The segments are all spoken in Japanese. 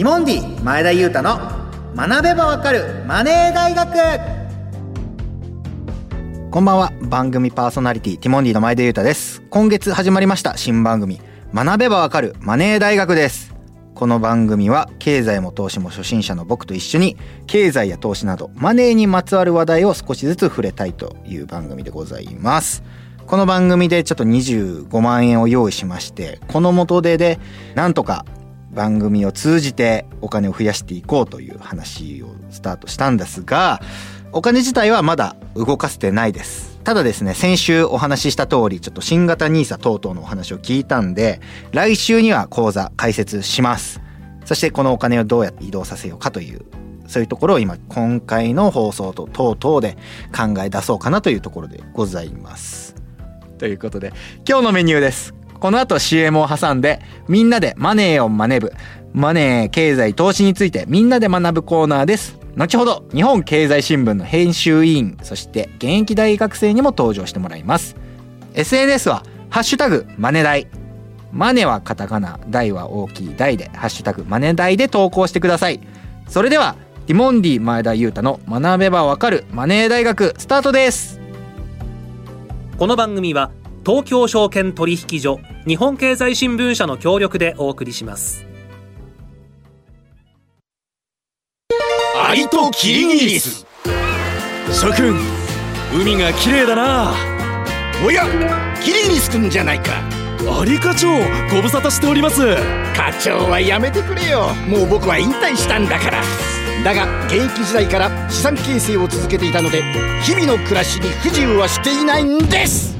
ティモンディ前田裕太の学べばわかるマネー大学。こんばんは番組パーソナリティティモンディの前田裕太です。今月始まりました新番組学べばわかるマネー大学です。この番組は経済も投資も初心者の僕と一緒に経済や投資などマネーにまつわる話題を少しずつ触れたいという番組でございます。この番組でちょっと25万円を用意しましてこの元手でなんとか番組を通じてお金を増やしていこうという話をスタートしたんですがお金自体はまだ動かせてないです。ただですね先週お話しした通りちょっと新型 NISA 等々のお話を聞いたんで来週には講座開設します。そしてこのお金をどうやって移動させようかというそういうところを今今回の放送と等々で考え出そうかなというところでございます。ということで今日のメニューです。この後 CM を挟んでみんなでマネーを学ぶ。マネー経済投資についてみんなで学ぶコーナーです。後ほど日本経済新聞の編集委員そして現役大学生にも登場してもらいます。SNS はハッシュタグマネ大。マネはカタカナ大は大きい大でハッシュタグマネ大で投稿してください。それではティモンディ前田裕太の学べばわかるマネー大学スタートです。この番組は東京証券取引所日本経済新聞社の協力でお送りします。アリとキリギリス。諸君海が綺麗だな。おやキリギリス君じゃないか。アリ課長ご無沙汰しております。課長はやめてくれよ。もう僕は引退したんだから。だが現役時代から資産形成を続けていたので日々の暮らしに不自由はしていないんです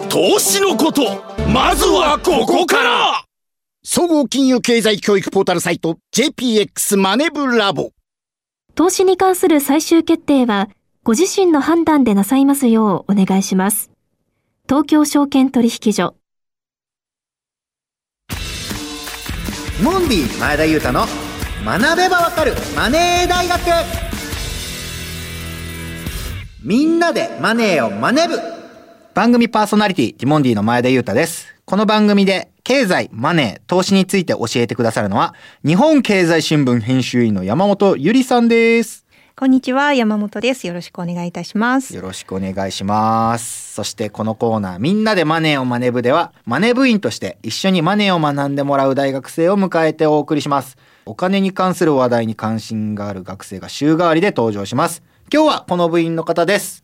投資のこと。まずはここから。総合金融経済教育ポータルサイト JPX マネブラボ。投資に関する最終決定はご自身の判断でなさいますようお願いします。東京証券取引所。モンディ前田裕太の学べばわかるマネー大学。みんなでマネーを学ぶ番組パーソナリティティモンディの前田裕太ですこの番組で経済、マネー、投資について教えてくださるのは日本経済新聞編集員の山本ゆりさんですこんにちは、山本です。よろしくお願いいたします。よろしくお願いします。そしてこのコーナー、みんなでマネーを学ぶでは、マネ部員として一緒にマネーを学んでもらう大学生を迎えてお送りします。お金に関する話題に関心がある学生が週替わりで登場します。今日はこの部員の方です。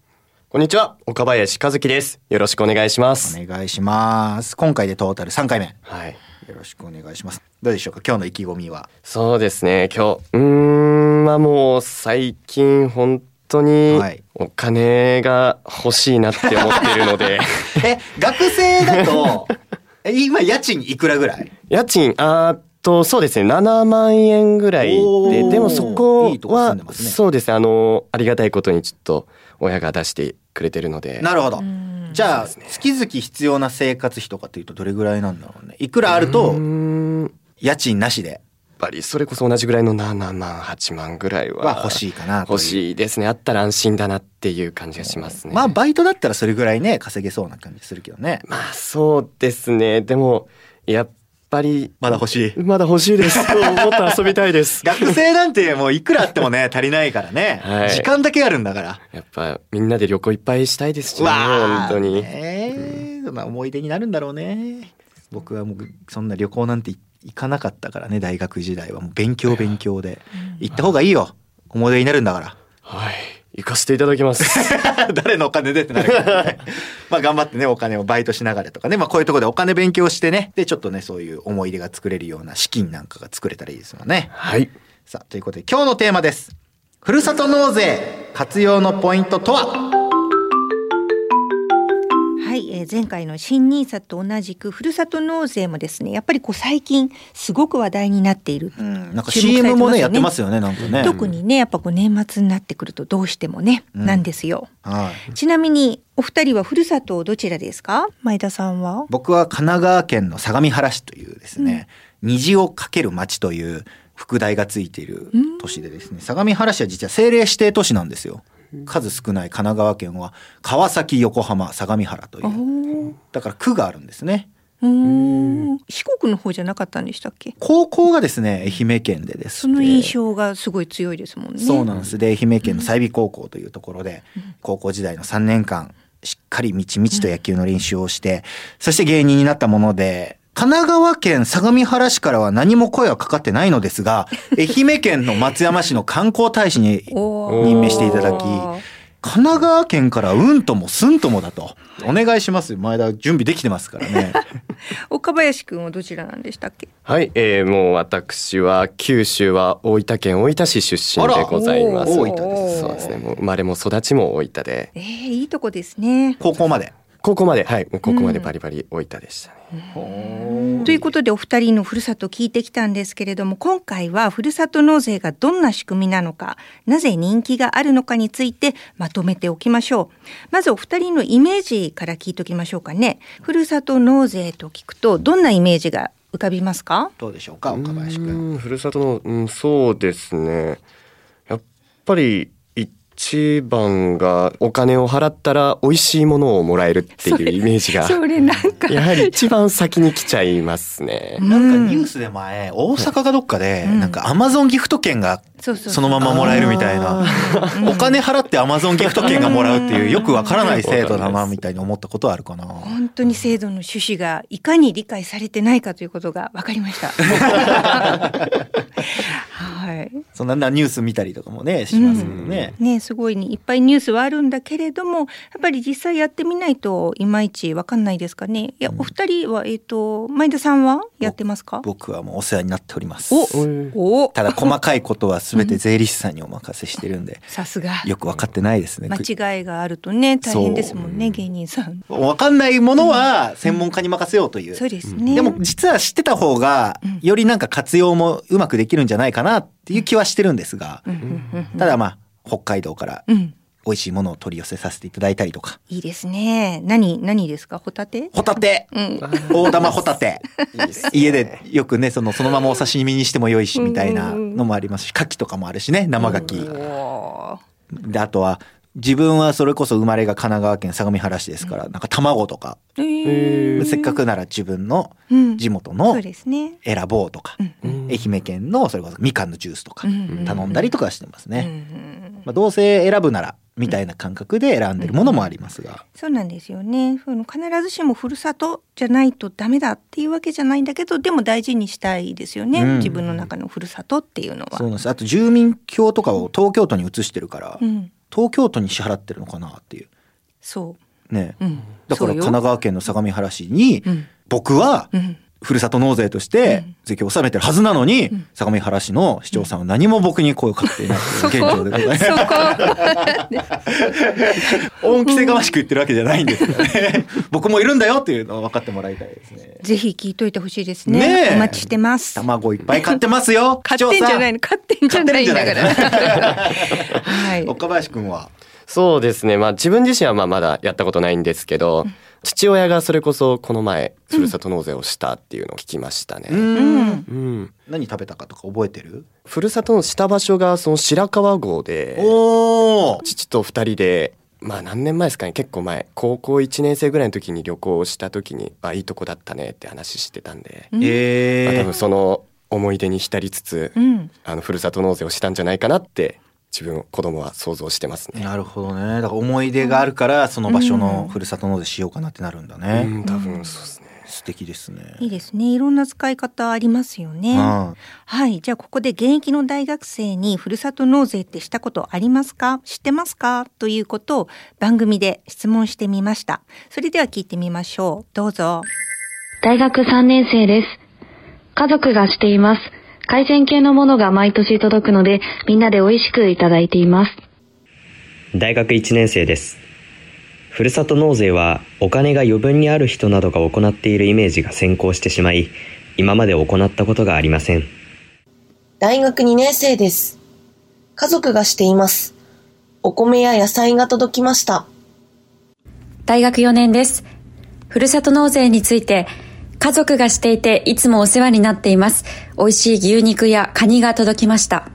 こんにちは、岡林和樹です。よろしくお願いします。お願いします。今回でトータル3回目。はい。よろしくお願いします。どうでしょうか？今日の意気込みは？そうですね、今日、うーん、まあもう最近本当にはいお金が欲しいなって思ってるので、え、学生だと、え今家賃いくらぐらい？家賃、あと、そうですね、7万円ぐらいで、でもそこはでますねそうですね、あの、ありがたいことにちょっと親が出してくれてるので、なるほど。じゃあ、月々必要な生活費とかっていうとどれぐらいなんだろうね。いくらあると家賃なしでぱりそれこそ同じぐらいの7万、8万ぐらいはは欲しいかな欲しいですね。あったら安心だなっていう感じがしますね。まあバイトだったらそれぐらいね稼げそうな感じするけどねまあそうですね。でも、やっぱり、まだ欲しいまだ欲しいです。もっと遊びたいです。学生なんてもういくらあってもね足りないからね、はい時間だけあるんだからやっぱみんなで旅行いっぱいしたいですしね。本当に。ねそんな思い出になるんだろうね僕はもうそんな旅行なんて行かなかったからね大学時代はもう勉強勉強で行った方がいいよ思い出になるんだからはい。行かせていただきます。誰のお金でってなるからね。まあ頑張ってねお金をバイトしながらとかね。まあこういうところでお金勉強してね。でちょっとねそういう思い出が作れるような資金なんかが作れたらいいですよね。はい。さあということで今日のテーマです。ふるさと納税活用のポイントとは？前回の新ニーサと同じくふるさと納税もですねやっぱりこう最近すごく話題になっている、うん、なんか CM もねやってますよねなんかね。特にねやっぱこう年末になってくるとどうしてもね、うん。なんですよ。はい。ちなみにお二人はふるさとどちらですか？前田さんは？僕は神奈川県の相模原市というですね、虹をかける町という副題がついている都市でですね、相模原市は実は政令指定都市なんですよ。数少ない神奈川県は川崎、横浜、相模原という。だから区があるんですね。うーん。四国の方じゃなかったんでしたっけ？高校がですね、愛媛県でです。その印象がすごい強いですもんね。そうなんです。で、愛媛県の済美高校というところで、高校時代の3年間、しっかりみちみちと野球の練習をして、そして芸人になったもので、神奈川県相模原市からは何も声はかかってないのですが、愛媛県の松山市の観光大使に任命していただき、神奈川県からうんともすんともだと。お願いします。前田準備できてますからね。岡林くんはどちらなんでしたっけ？はい、えー、もう私は九州は大分県大分市出身でございます。大分ですそうですね。もう生まれも育ちも大分で、えー、いいとこですね高校まで。高校まではい、もう高校までバリバリ大分でしたね。ということでお二人のふるさと聞いてきたんですけれども今回はふるさと納税がどんな仕組みなのかなぜ人気があるのかについてまとめておきましょうまずお二人のイメージから聞いておきましょうかねふるさと納税と聞くとどんなイメージが浮かびますか？どうでしょうか、岡林くん。うんふるさとの、うん、そうですね。やっぱり一番がお金を払ったら美味しいものをもらえるっていうイメージが、それなんかやはり一番先に来ちゃいますね。なんかニュースで前、大阪かどっかで、うん。なんかアマゾンギフト券がそのままもらえるみたいな。お金払ってアマゾンギフト券がもらうっていうよくわからない制度だなみたいに思ったことはあるかな。本当に制度の趣旨がいかに理解されてないかということが分かりました。はい。そんなニュース見たりとかもね、しますけどね。ねすごいにいっぱいニュースはあるんだけれどもやっぱり実際やってみないといまいち分かんないですかね。いや、お二人はえっ、と前田さんはやってますか？僕はもうお世話になっております。おおただ細かいことは全て税理士さんにお任せしてるんで、さすが。よく分かってないですね。間違いがあるとね大変ですもんね芸人さん。分かんないものは専門家に任せようという。そうですね。でも実は知ってた方がうんよりなんか活用もうまくできるんじゃないかなっていう気はしてるんですが、ただまあ北海道からうん美味しいものを取り寄せさせていただいたりとか、いいですね。何何ですか？ホタテ？ホタテ、うん。大玉ホタテ、家でよくねそのそのままお刺身にしても良いしみたいなのもありますし、牡蠣とかもあるしね生牡蠣。であとは自分はそれこそ生まれが神奈川県相模原市ですから、なんか卵とか、えー。せっかくなら自分のうん。地元そのうですね。選ぼうとか、うん。愛媛県のそれこそみかんのジュースとかうん頼んだりとかしてますね。ん。まあ、どうせ選ぶならみたいな感覚で選んでるものもありますが、そうなんですよね。その必ずしもふるさとじゃないとダメだっていうわけじゃないんだけど、でも大事にしたいですよね。うん。自分の中のふるさとっていうのは。そうなんです。あと住民票とかを東京都に移してるから、うん、東京都に支払ってるのかなっていう。そね、う。うん、だから神奈川県の相模原市にうん。僕はうん、ふるさと納税として税金を納めてるはずなのに、相模原市の市長さんは何も僕に声をかけていないという現状でございます。そこ。恩着せがましく言ってるわけじゃないんですよね。僕もいるんだよっていうのを分かってもらいたいですね。ぜひ聞いといてほしいですね。ねえお待ちしてます。卵いっぱい買ってますよ。買ってんじゃないの？買ってんじゃないんだから。はい。岡林くんは？そうですね。まあ自分自身はまあまだやったことないんですけど、父親がそれこそこの前ふるさと納税をしたっていうのを聞きましたね。う。うんん。うん。何食べたかとか覚えてる？ふるさとのした場所がその白川郷で、父と二人で。まあ何年前ですかね結構前高校1年生ぐらいの時に旅行をした時にあいいとこだったねって話してたんで、まあ、多え分その思い出に浸りつつ、うん。あのふるさと納税をしたんじゃないかなって自分子供は想像してますー、ね。なるほどね。だから思い出があるからその場所のふるさと納税しようかなってなるんだうね。ん多分そうですね。素敵ですね。いいですね。いろんな使い方ありますよね。うんはい。じゃあここで現役の大学生にふるさと納税ってしたことありますか？知ってますか？ということを番組で質問してみました。それでは聞いてみましょう。どうぞ。大学3年生です。家族がしています。海鮮系のものが毎年届くので、みんなで美味しくいただいています。大学1年生です。ふるさと納税はお金が余分にある人などが行っているイメージが先行してしまい、今まで行ったことがありません。大学2年生です。家族がしています。お米や野菜が届きました。大学4年です。ふるさと納税について、家族がしていていつもお世話になっています。美味しい牛肉やカニが届きました。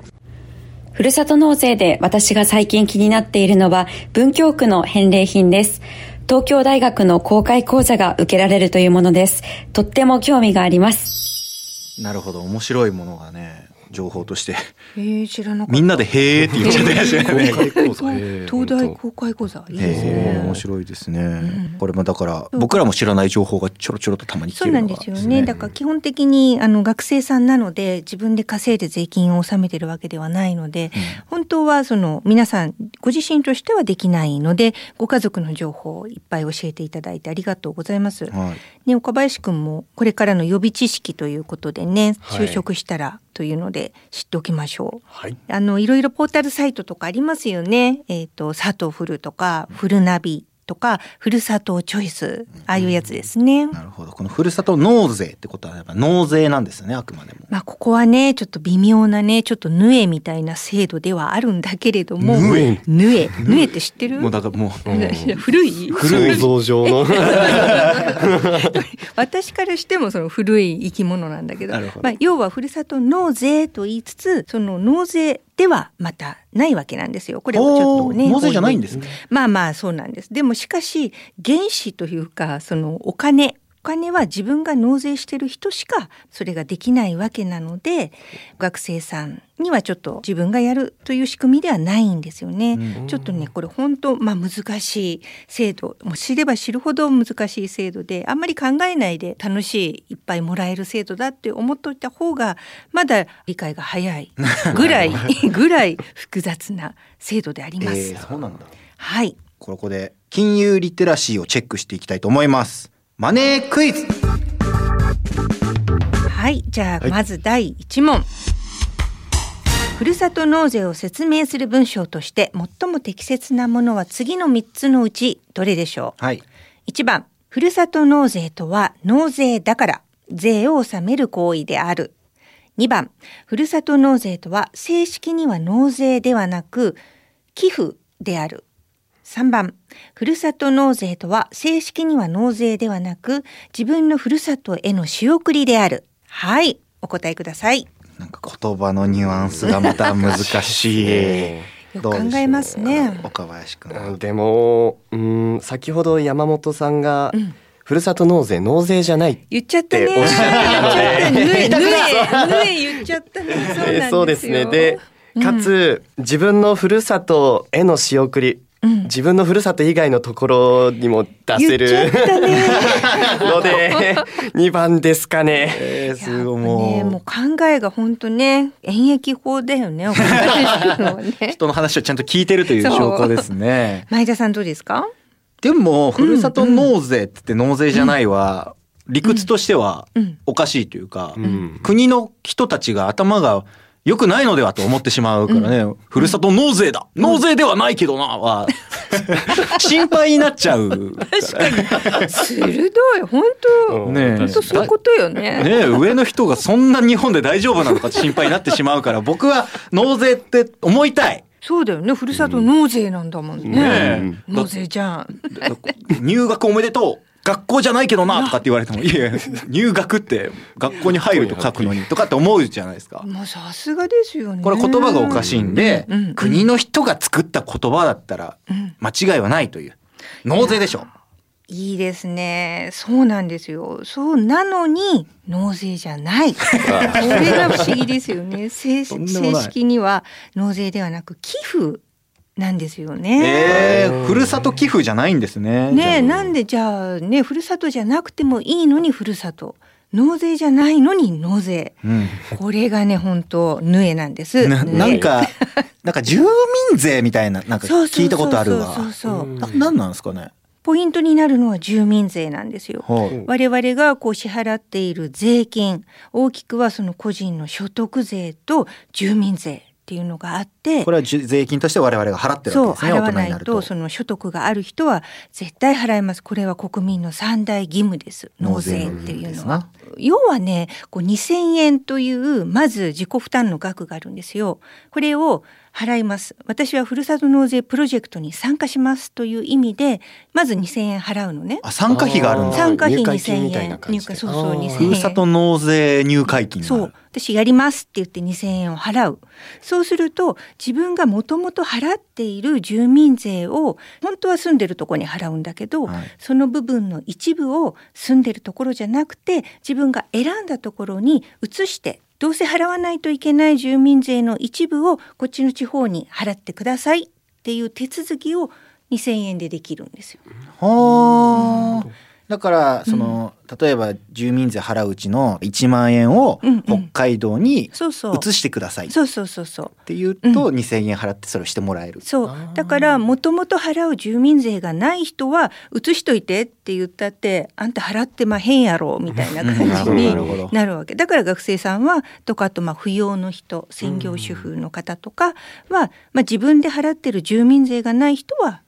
ふるさと納税で私が最近気になっているのは文京区の返礼品です。東京大学の公開講座が受けられるというものです。とっても興味があります。なるほど面白いものがね情報として。えー、知らなかった。みんなで「へーって言っちゃってましたよね。公開講座。へー東大公開講座。いいですへねー。面白いですね、これもだから僕らも知らない情報がちょろちょろとたまに聞そうなんけるのがですよね。だから基本的にあの学生さんなので自分で稼いで税金を納めてるわけではないので、本当はその皆さんご自身としてはできないのでご家族の情報をいっぱい教えていただいてありがとうございます。はい。ね岡林くんもこれからの予備知識ということでねはい。就職したらというので知っておきましょう。はい。あのいろいろポータルサイトとかありますよね。えっ、と佐藤フルとかフルナビとかふるさとチョイスああいうやつですね。なるほど。このふるさと納税ってことはやっぱ納税なんですよねあくまでも。まあここはねちょっと微妙なねちょっとヌエみたいな制度ではあるんだけれどもヌエヌエヌエって知ってる？もうだからもう いや古い？想像上の。私からしてもその古い生き物なんだけどなるほど。まあ、要はふるさと納税と言いつつその納税ではまたないわけなんですよ。これをちょっとね納税じゃないんですねまあまあそうなんです。でもしかし原資というかそのお金お金は自分が納税してる人しかそれができないわけなので学生さんにはちょっと自分がやるという仕組みではないんですよね。ちょっとねこれ本当まあ難しい制度もう知れば知るほど難しい制度であんまり考えないで楽しいいっぱいもらえる制度だって思っといた方がまだ理解が早い ぐらいぐらい複雑な制度であります。えーそうなんだはいここで金融リテラシーをチェックしていきたいと思いますマネークイズはい、じゃあ、まず第1問。ふるさと納税を説明する文章として最も適切なものは次の3つのうちどれでしょう？はい1番、ふるさと納税とは納税だから税を納める行為である。2番、ふるさと納税とは正式には納税ではなく寄付である。3番、ふるさと納税とは正式には納税ではなく自分のふるさとへの仕送りである。はい、お答えください。なんか言葉のニュアンスがまた難しい よく考えますね。岡林くんはでも、うん、先ほど山本さんが、ふるさと納税納税じゃない言っちゃったね。言っちゃったのでゃった。ぬえ、言っちゃったね。そうなんですよ。えーそうですね。で、かつ、自分のふるさとへの仕送り、自分のふるさと以外のところにも出せるね。ので、2番ですかね。えー、すごい。ね、もう。もう考えが本当ね、演疫法だよね。ね人の話をちゃんと聞いてるという証拠ですね。前田さんどうですか？でもふるさと納税って言って納税じゃないは、理屈としてはおかしいというか、国の人たちが頭が良くないのではと思ってしまうからね、ふるさと納税だ。納税ではないけどなは。心配になっちゃう鋭い、本当。ねえ。本当そういうことよね。ねえ上の人がそんな日本で大丈夫なのかって心配になってしまうから 僕は納税って思いたい。そうだよね。ふるさと納税なんだもんね。ねえ。納税じゃん。入学おめでとう学校じゃないけどなとかって言われても、いやいや、入学って学校に入ると書くのにとかって思うじゃないですか。もうさすがですよね。これ言葉がおかしいんで、国の人が作った言葉だったら間違いはないという。納税でしょ。いいですね。そうなんですよ。そうなのに納税じゃない。これが不思議ですよね。正式には納税ではなく寄付なんですよね。ええふるさと寄付じゃないんですね。ねえなんでじゃあねふるさとじゃなくてもいいのにふるさと納税じゃないのに納税うんこれがね本当ヌエなんです。なんか、なんか住民税みたいな、なんか聞いたことあるわ。そうそうななんなんですかね？ポイントになるのは住民税なんですよ。はい我々がこう支払っている税金大きくはその個人の所得税と住民税っていうのがあってこれは税金として我々が払ってるわけですね払わないとその所得がある人は絶対払いますこれは国民の三大義務です納税っていうのは。要はねこう2,000円というまず自己負担の額があるんですよ。これを払います。私はふるさと納税プロジェクトに参加しますという意味でまず2,000円払うのね。あ参加費があるんだ。参加費入会金2,000みたいな円感じで。入会そうそう2,000円。ふるさと納税入会金そう。私やりますって言って2,000円を払う。そうすると自分がもともと払っている住民税を本当は住んでるところに払うんだけど、はい。その部分の一部を住んでるところじゃなくて自分が選んだところに移してどうせ払わないといけない住民税の一部をこっちの地方に払ってくださいっていう手続きを2,000円でできるんですよ。はあ。だからその、例えば住民税払ううちの1万円をうんうん。北海道に移してください。っそうそうそうそう。ていうと2,000円払ってそれをしてもらえる。そう。だからもともと払う住民税がない人は移しといてって言ったってあんた払ってまへんやろみたいな感じなになるわけ。だから学生さんはとかあとまあ扶養の人専業主婦の方とかは、まあ、自分で払ってる住民税がない人は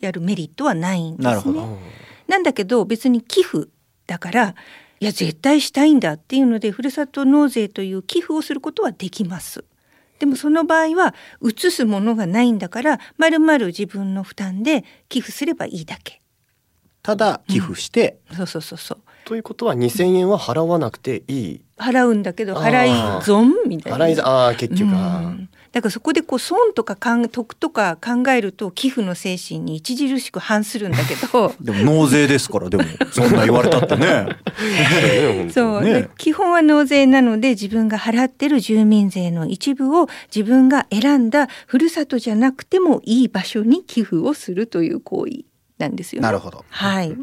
やるメリットはないんですね。なるほど。なんだけど別に寄付だからいや絶対したいんだっていうのでふるさと納税という寄付をすることはできます。でもその場合は移すものがないんだからまるまる自分の負担で寄付すればいいだけ。ただ寄付して、そうそうそうそう。ということは2,000円は払わなくていい払うんだけど払い損みたいな。払いざああ結局うはんだからそこでこう損とかかん得とか考えると寄付の精神に著しく反するんだけど。でも納税ですからでも。そんな言われたってね。そう、ね。で基本は納税なので自分が払ってる住民税の一部を自分が選んだふるさとじゃなくてもいい場所に寄付をするという行為なんですよね。なるほど。はい。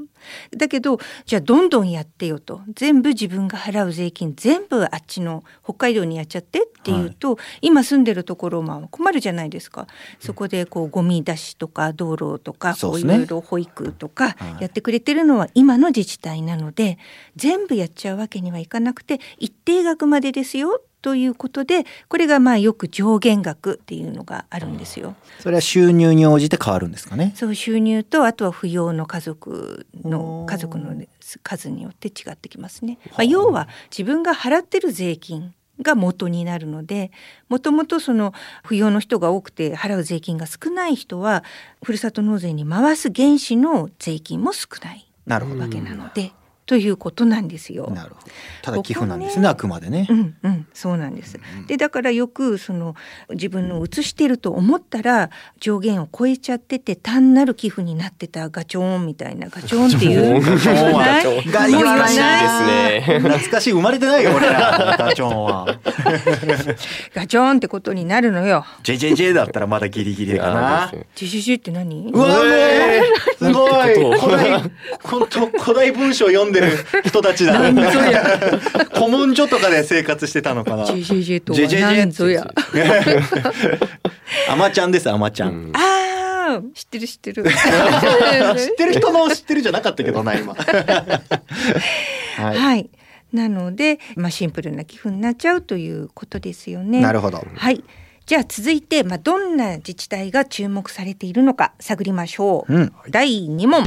だけどじゃあどんどんやってよと。全部自分が払う税金全部あっちの北海道にやっちゃってっていうと、今住んでるところまあ困るじゃないですか。そこでこうゴミ出しとか道路とかこういろいろ保育とかやってくれてるのは今の自治体なので全部やっちゃうわけにはいかなくて一定額までですよということでこれがまあよく上限額っていうのがあるんですよ。それは収入に応じて変わるんですかね？そう収入とあとは扶養の家族の家族の数によって違ってきますね。まあ、要は自分が払ってる税金が元になるのでもともとその扶養の人が多くて払う税金が少ない人はふるさと納税に回す原資の税金も少ないなるほど。わけなので、ということなんですよ。なるほど。ただ寄付なんですねあくまでねう。んうん、そうなんです。でだからよくその自分の移してると思ったら上限を超えちゃってて単なる寄付になってたガチョーンみたいなガチョーンっていうガチョーンはないガもう言わないですね懐かしい生まれてないよ俺らガチョンは。ガチョーンってことになるのよ。JJJ だったらまだギリギリかな。ジュジュジュって何？うわもうすごい古代本当古代文章読んでる人たちだ。古文書とかで生活してたのかな。ジュジュジュとは JJJ 何ぞや。アマちゃんですアマちゃん。ああ知ってる知ってる。知ってる人の知ってるじゃなかったけどな今。はい。はい。なので、まあ、シンプルな寄付になっちゃうということですよね。なるほど。はい。じゃあ続いて、まあ、どんな自治体が注目されているのか探りましょう。うん第2問。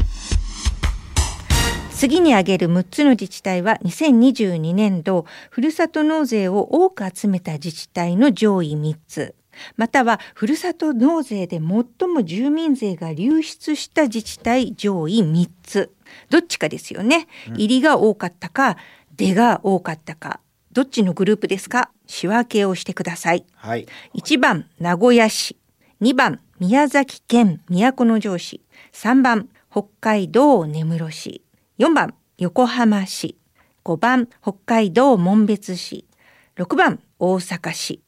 次に挙げる6つの自治体は2022年度ふるさと納税を多く集めた自治体の上位3つ。またはふるさと納税で最も住民税が流出した自治体上位3つ。どっちかですよね、入りが多かったか出が多かったか。どっちのグループですか？仕分けをしてください。はい。1番名古屋市。2番宮崎県都城市。3番北海道根室市4番横浜市。5番北海道紋別市。6番大阪市。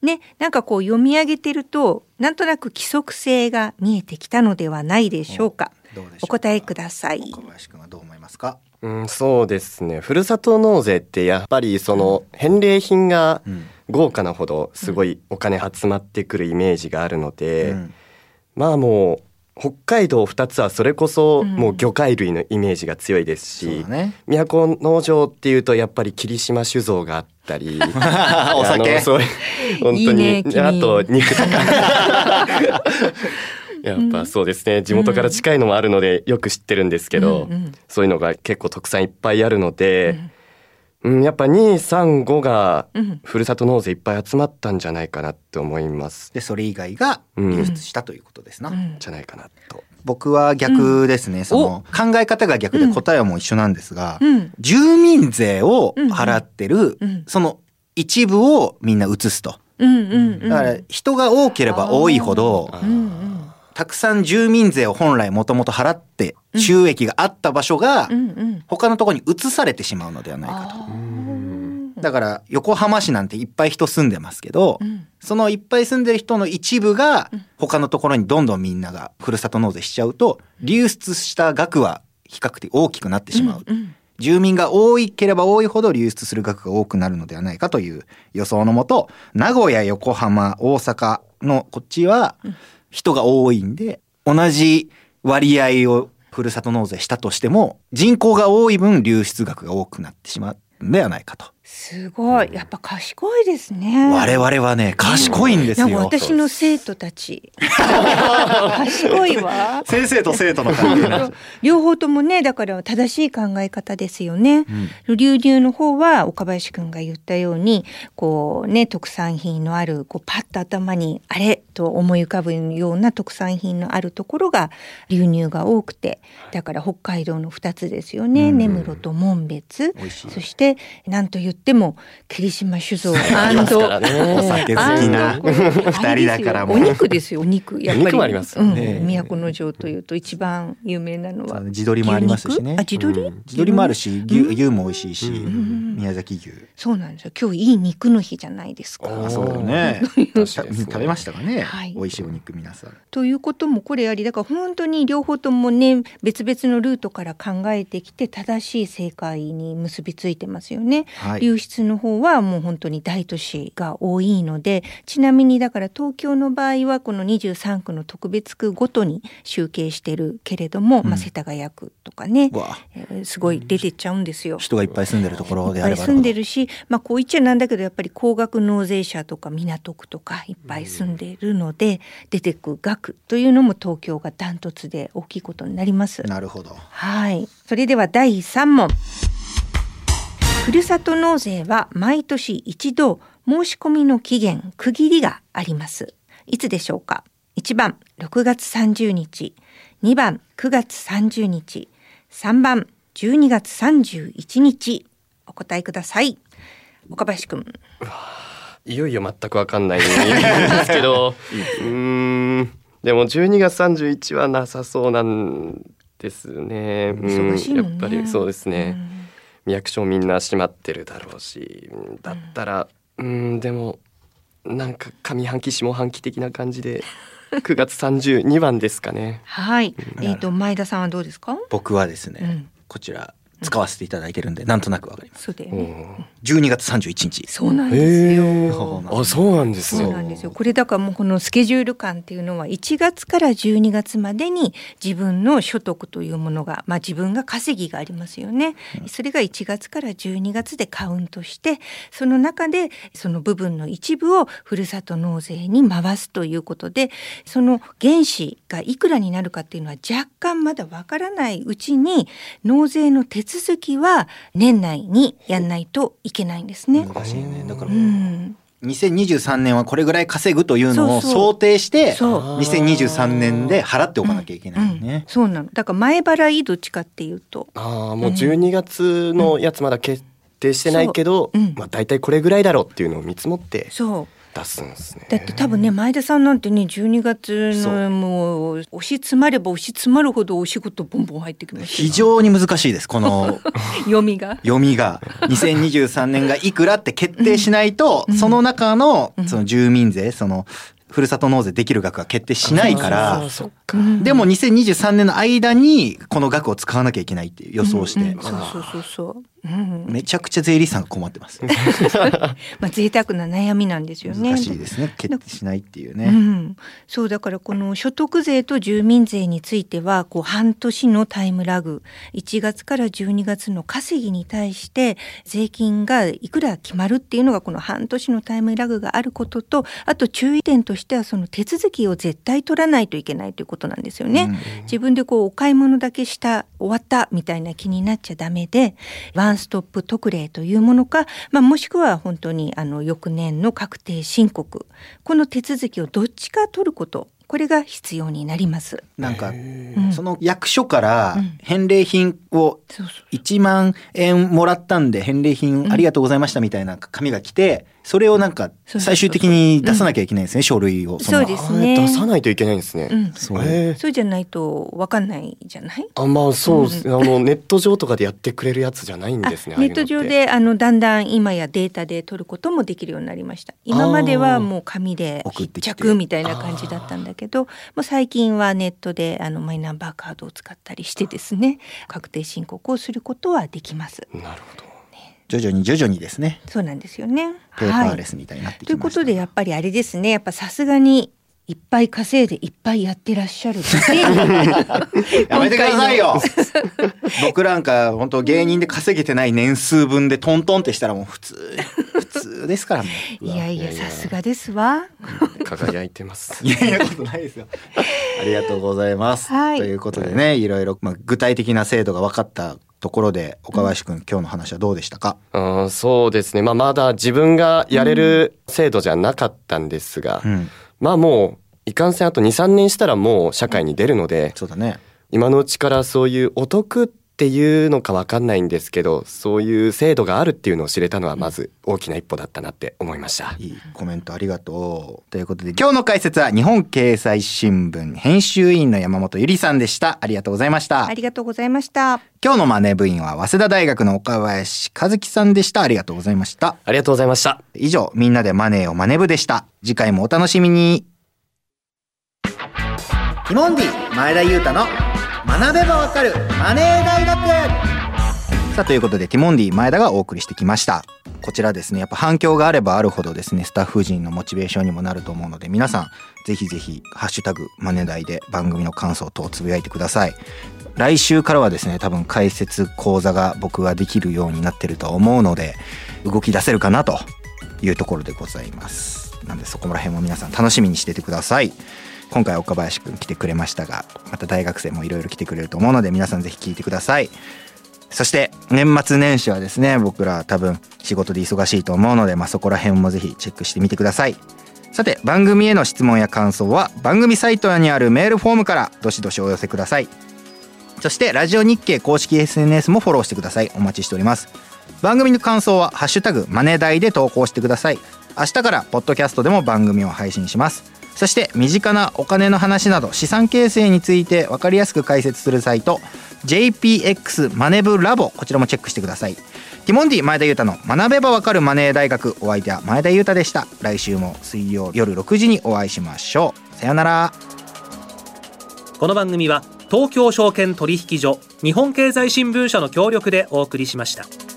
ね、なんかこう読み上げてるとなんとなく規則性が見えてきたのではないでしょうか。どうでしょうお答えください。小林くんはどう思いますか？うん、そうですね。ふるさと納税ってやっぱりその返礼品がうん。豪華なほどすごいお金集まってくるイメージがあるので、うん。まあもう北海道2つはそれこそうん。もう魚介類のイメージが強いですし、そうだね。都農場っていうとやっぱり霧島酒造があったり お酒。あのそう本当にいいね君。あと肉とか。やっぱそうですね。地元から近いのもあるのでよく知ってるんですけど、うんうん。そういうのが結構特産いっぱいあるので、うんやっぱ235がうん。ふるさと納税いっぱい集まったんじゃないかなって思います。でそれ以外が流出したということですな、うん。じゃないかなと。僕は逆ですね、その考え方が逆で答えはもう一緒なんですが、うん。住民税を払ってる、うん。その一部をみんな移すと。うんうんうん。だから人が多ければ多いほど、うんうんたくさん住民税を本来もともと払って収益があった場所が他のところに移されてしまうのではないかと。だから横浜市なんていっぱい人住んでますけど、うん。そのいっぱい住んでる人の一部が他のところにどんどんみんながふるさと納税しちゃうと流出した額は比較的大きくなってしまう。うん住民が多いければ多いほど流出する額が多くなるのではないかという予想のもと名古屋横浜大阪のこっちは人が多いんで同じ割合をふるさと納税したとしても人口が多い分流出額が多くなってしまうんではないかと。すごい。やっぱ賢いですね。我々はね賢いんですよ。私の生徒たち。賢いわ。先生と生徒の関係両方ともねだから正しい考え方ですよね。流入の方は岡林くんが言ったようにこうね特産品のあるこうパッと頭にあれと思い浮かぶような特産品のあるところが流入が多くてだから北海道の2つですよね、根室と紋別。そして何と言っても霧島酒造 ありますからね。お酒好きな二人だからお肉ですよお肉。やっぱり。ね。うん、都城というと一番有名なのは地鶏もありますしね。あ地鶏、地鶏もあるし牛牛も美味しいし宮崎牛。そうなんですよ。今日いい肉の日じゃないですか。あそうだね。食べましたかね。はい。美味しいお肉皆さん。ということもこれありだから本当に両方ともね別々のルートから考えてきて正しい正解に結びついてますよね。はい流出の方はもう本当に大都市が多いのでちなみにだから東京の場合はこの23区の特別区ごとに集計してるけれども、まあ、世田谷区とかね、えーすごい出てっちゃうんですよ。人がいっぱい住んでるところいであれば。っぱい住んでるし、まあ、こう言っちゃなんだけどやっぱり高額納税者とか港区とかいっぱい住んでいるので、出てく額というのも東京がダントツで大きいことになります。なるほど。はい。それでは第3問。ふるさと納税は毎年一度申し込みの期限、区切りがあります。いつでしょうか ?1 番6月30日、2番9月30日、3番12月31日。お答えください。岡林くん。いよいよ全くわかんないんですけど うーんでも12月31はなさそうなんですね。うん忙しいもんねやっぱりそうですね。役所みんな閉まってるだろうしだったらうんでもなんか上半期下半期的な感じで 9月32番ですかね。はい。えっ、と、前田さんはどうですか？僕はですね、うんこちら使わせていただいてるんで、なんとなくわかります。そうだよね。12月31日。そうなんですよ。あそうなんですそうね。なんですよ。これだからもうこのスケジュール感っていうのは1月から12月までに自分の所得というものが、まあ自分が稼ぎがありますよね。それが1月から12月でカウントして、その中でその部分の一部をふるさと納税に回すということで、その原資がいくらになるかっていうのは若干まだわからないうちに納税の手続きは年内にやんないといけないんですね。難しいね。だからう、ん。2023年はこれぐらい稼ぐというのを想定して、そう2023年で払っておかなきゃいけないね。そうなの。だから前払いどっちかっていうと。ああもう12月のやつまだ決定してないけど、まあ大体これぐらいだろうっていうのを見積もってそう。出すんですね。だって多分ね前田さんなんてね12月のもう押し詰まれば押し詰まるほどお仕事ボンボン入ってきます非常に難しいです。この 読みが。読みが2023年がいくらって決定しないと、その中のその住民税そのふるさと納税できる額が決定しないから。でも2023年の間にこの額を使わなきゃいけないっていう予想して、うんそうそうそうそう。うん、めちゃくちゃ税理士さんが困ってます。まあ贅沢な悩みなんですよね。難しいですね。決定しないっていうね。うん、そうだからこの所得税と住民税についてはこう半年のタイムラグ1月から12月の稼ぎに対して税金がいくら決まるっていうのがこの半年のタイムラグがあることとあと注意点としてはその手続きを絶対取らないといけないということなんですよね。うん自分でこうお買い物だけした終わったみたいな気になっちゃダメでワンストップ特例というものか、まあ、もしくは本当にあの翌年の確定申告。この手続きをどっちか取ることこれが必要になります。なんか、うん。その役所からうん。返礼品をそうそう1万円もらったんで返礼品ありがとうございましたみたいな紙が来て、それをなんか最終的に出さなきゃいけないんですね、書類を。のそうですあね出さないといけないんですね。うん。そう。そうじゃないと分かんないじゃない？あまあそうです、あのネット上とかでやってくれるやつじゃないんあで。すね。ネット上であのだんだん今やデータで取ることもできるようになりました。今まではもう紙で必送ってきて。着みたいな感じだったんだけどもう最近はネットであのマイナンバーカードを使ったりしてですね。確定申告をすることはできます。なるほど。徐々に徐々にですね、そうなんですよね。ペーパーはいレスみたいになってきました。ということでやっぱりあれですね。やっぱさすがにいっぱい稼いでいっぱいやってらっしゃる やめてくださいよ。僕なんか本当芸人で稼げてない年数分でトントンってしたらもう普通普通ですからもう。いやいやいやいやさすがですわ。輝いてます。いやいやことないですよ。ありがとうございます。はい。ということでね、いろいろ、まあ、具体的な制度が分かったところで、岡林くん、今日の話はどうでしたか？あーそうですね。まあまだ自分がやれる制度じゃなかったんですが、うん。まあもういかんせんあと2、3年したらもう社会に出るので、そうだね。今のうちからそういうお得っていうのかわかんないんですけど、そういう制度があるっていうのを知れたのはまず大きな一歩だったなって思いました。いいコメントありがとう。ということで、今日の解説は日本経済新聞編集員の山本ゆりさんでした。ありがとうございましたあ。りがとうございました今日のマネ部員は早稲田大学の岡林和樹さんでした。ありがとうございました。ありがとうございました。以上、みんなでマネーをマネ部でした。次回もお楽しみに。ティモンディ前田裕太の学べばわかるマネー大学。さあということでティモンディ前田がお送りしてきました。こちらですねやっぱ反響があればあるほどですねスタッフ陣のモチベーションにもなると思うので皆さんぜひぜひハッシュタグマネ大で番組の感想等をつぶやいてください。来週からはですね多分解説講座が僕はできるようになってると思うので動き出せるかなというところでございます。なのでそこら辺も皆さん楽しみにしててください。今回岡林くん来てくれましたがまた大学生もいろいろ来てくれると思うので皆さんぜひ聞いてください。そして年末年始はですね僕ら多分仕事で忙しいと思うので、まあ、そこら辺もぜひチェックしてみてください。さて番組への質問や感想は番組サイトにあるメールフォームからどしどしお寄せください。そしてラジオ日経公式 SNS もフォローしてください。お待ちしております。番組の感想は「ハッシュタグマネダイ」で投稿してください。明日からポッドキャストでも番組を配信します。そして身近なお金の話など資産形成について分かりやすく解説するサイト JPX マネブラボこちらもチェックしてください。ティモンディ前田裕太の学べばわかるマネー大学お相手は前田裕太でした。来週も水曜夜6時にお会いしましょう。さようなら。この番組は東京証券取引所日本経済新聞社の協力でお送りしました。